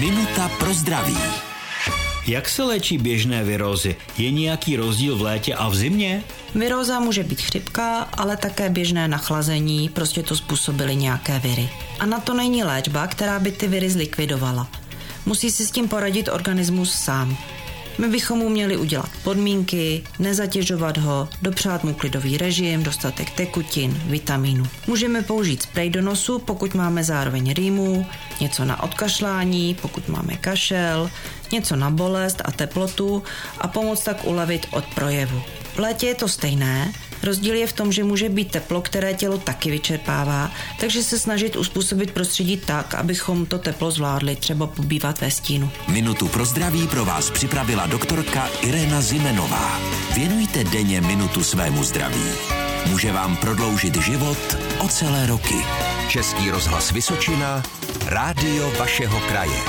Minuta pro zdraví. Jak se léčí běžné virózy? Je nějaký rozdíl v létě a v zimě? Viróza může být chřipka, ale také běžné nachlazení, prostě to způsobily nějaké viry. A na to není léčba, která by ty viry zlikvidovala. Musí si s tím poradit organismus sám. My bychom mu měli udělat podmínky, nezatěžovat ho, dopřát mu klidový režim, dostatek tekutin, vitamínu. Můžeme použít sprej do nosu, pokud máme zároveň rýmu, něco na odkašlání, pokud máme kašel, něco na bolest a teplotu a pomoct tak ulevit od projevu. V létě je to stejné, Rozdíl je v tom, že může být teplo, které tělo taky vyčerpává, takže se snažit uspůsobit prostředí tak, abychom to teplo zvládli, třeba pobývat ve stínu. Minutu pro zdraví pro vás připravila doktorka Irena Zimenová. Věnujte denně minutu svému zdraví. Může vám prodloužit život o celé roky. Český rozhlas Vysočina, rádio vašeho kraje.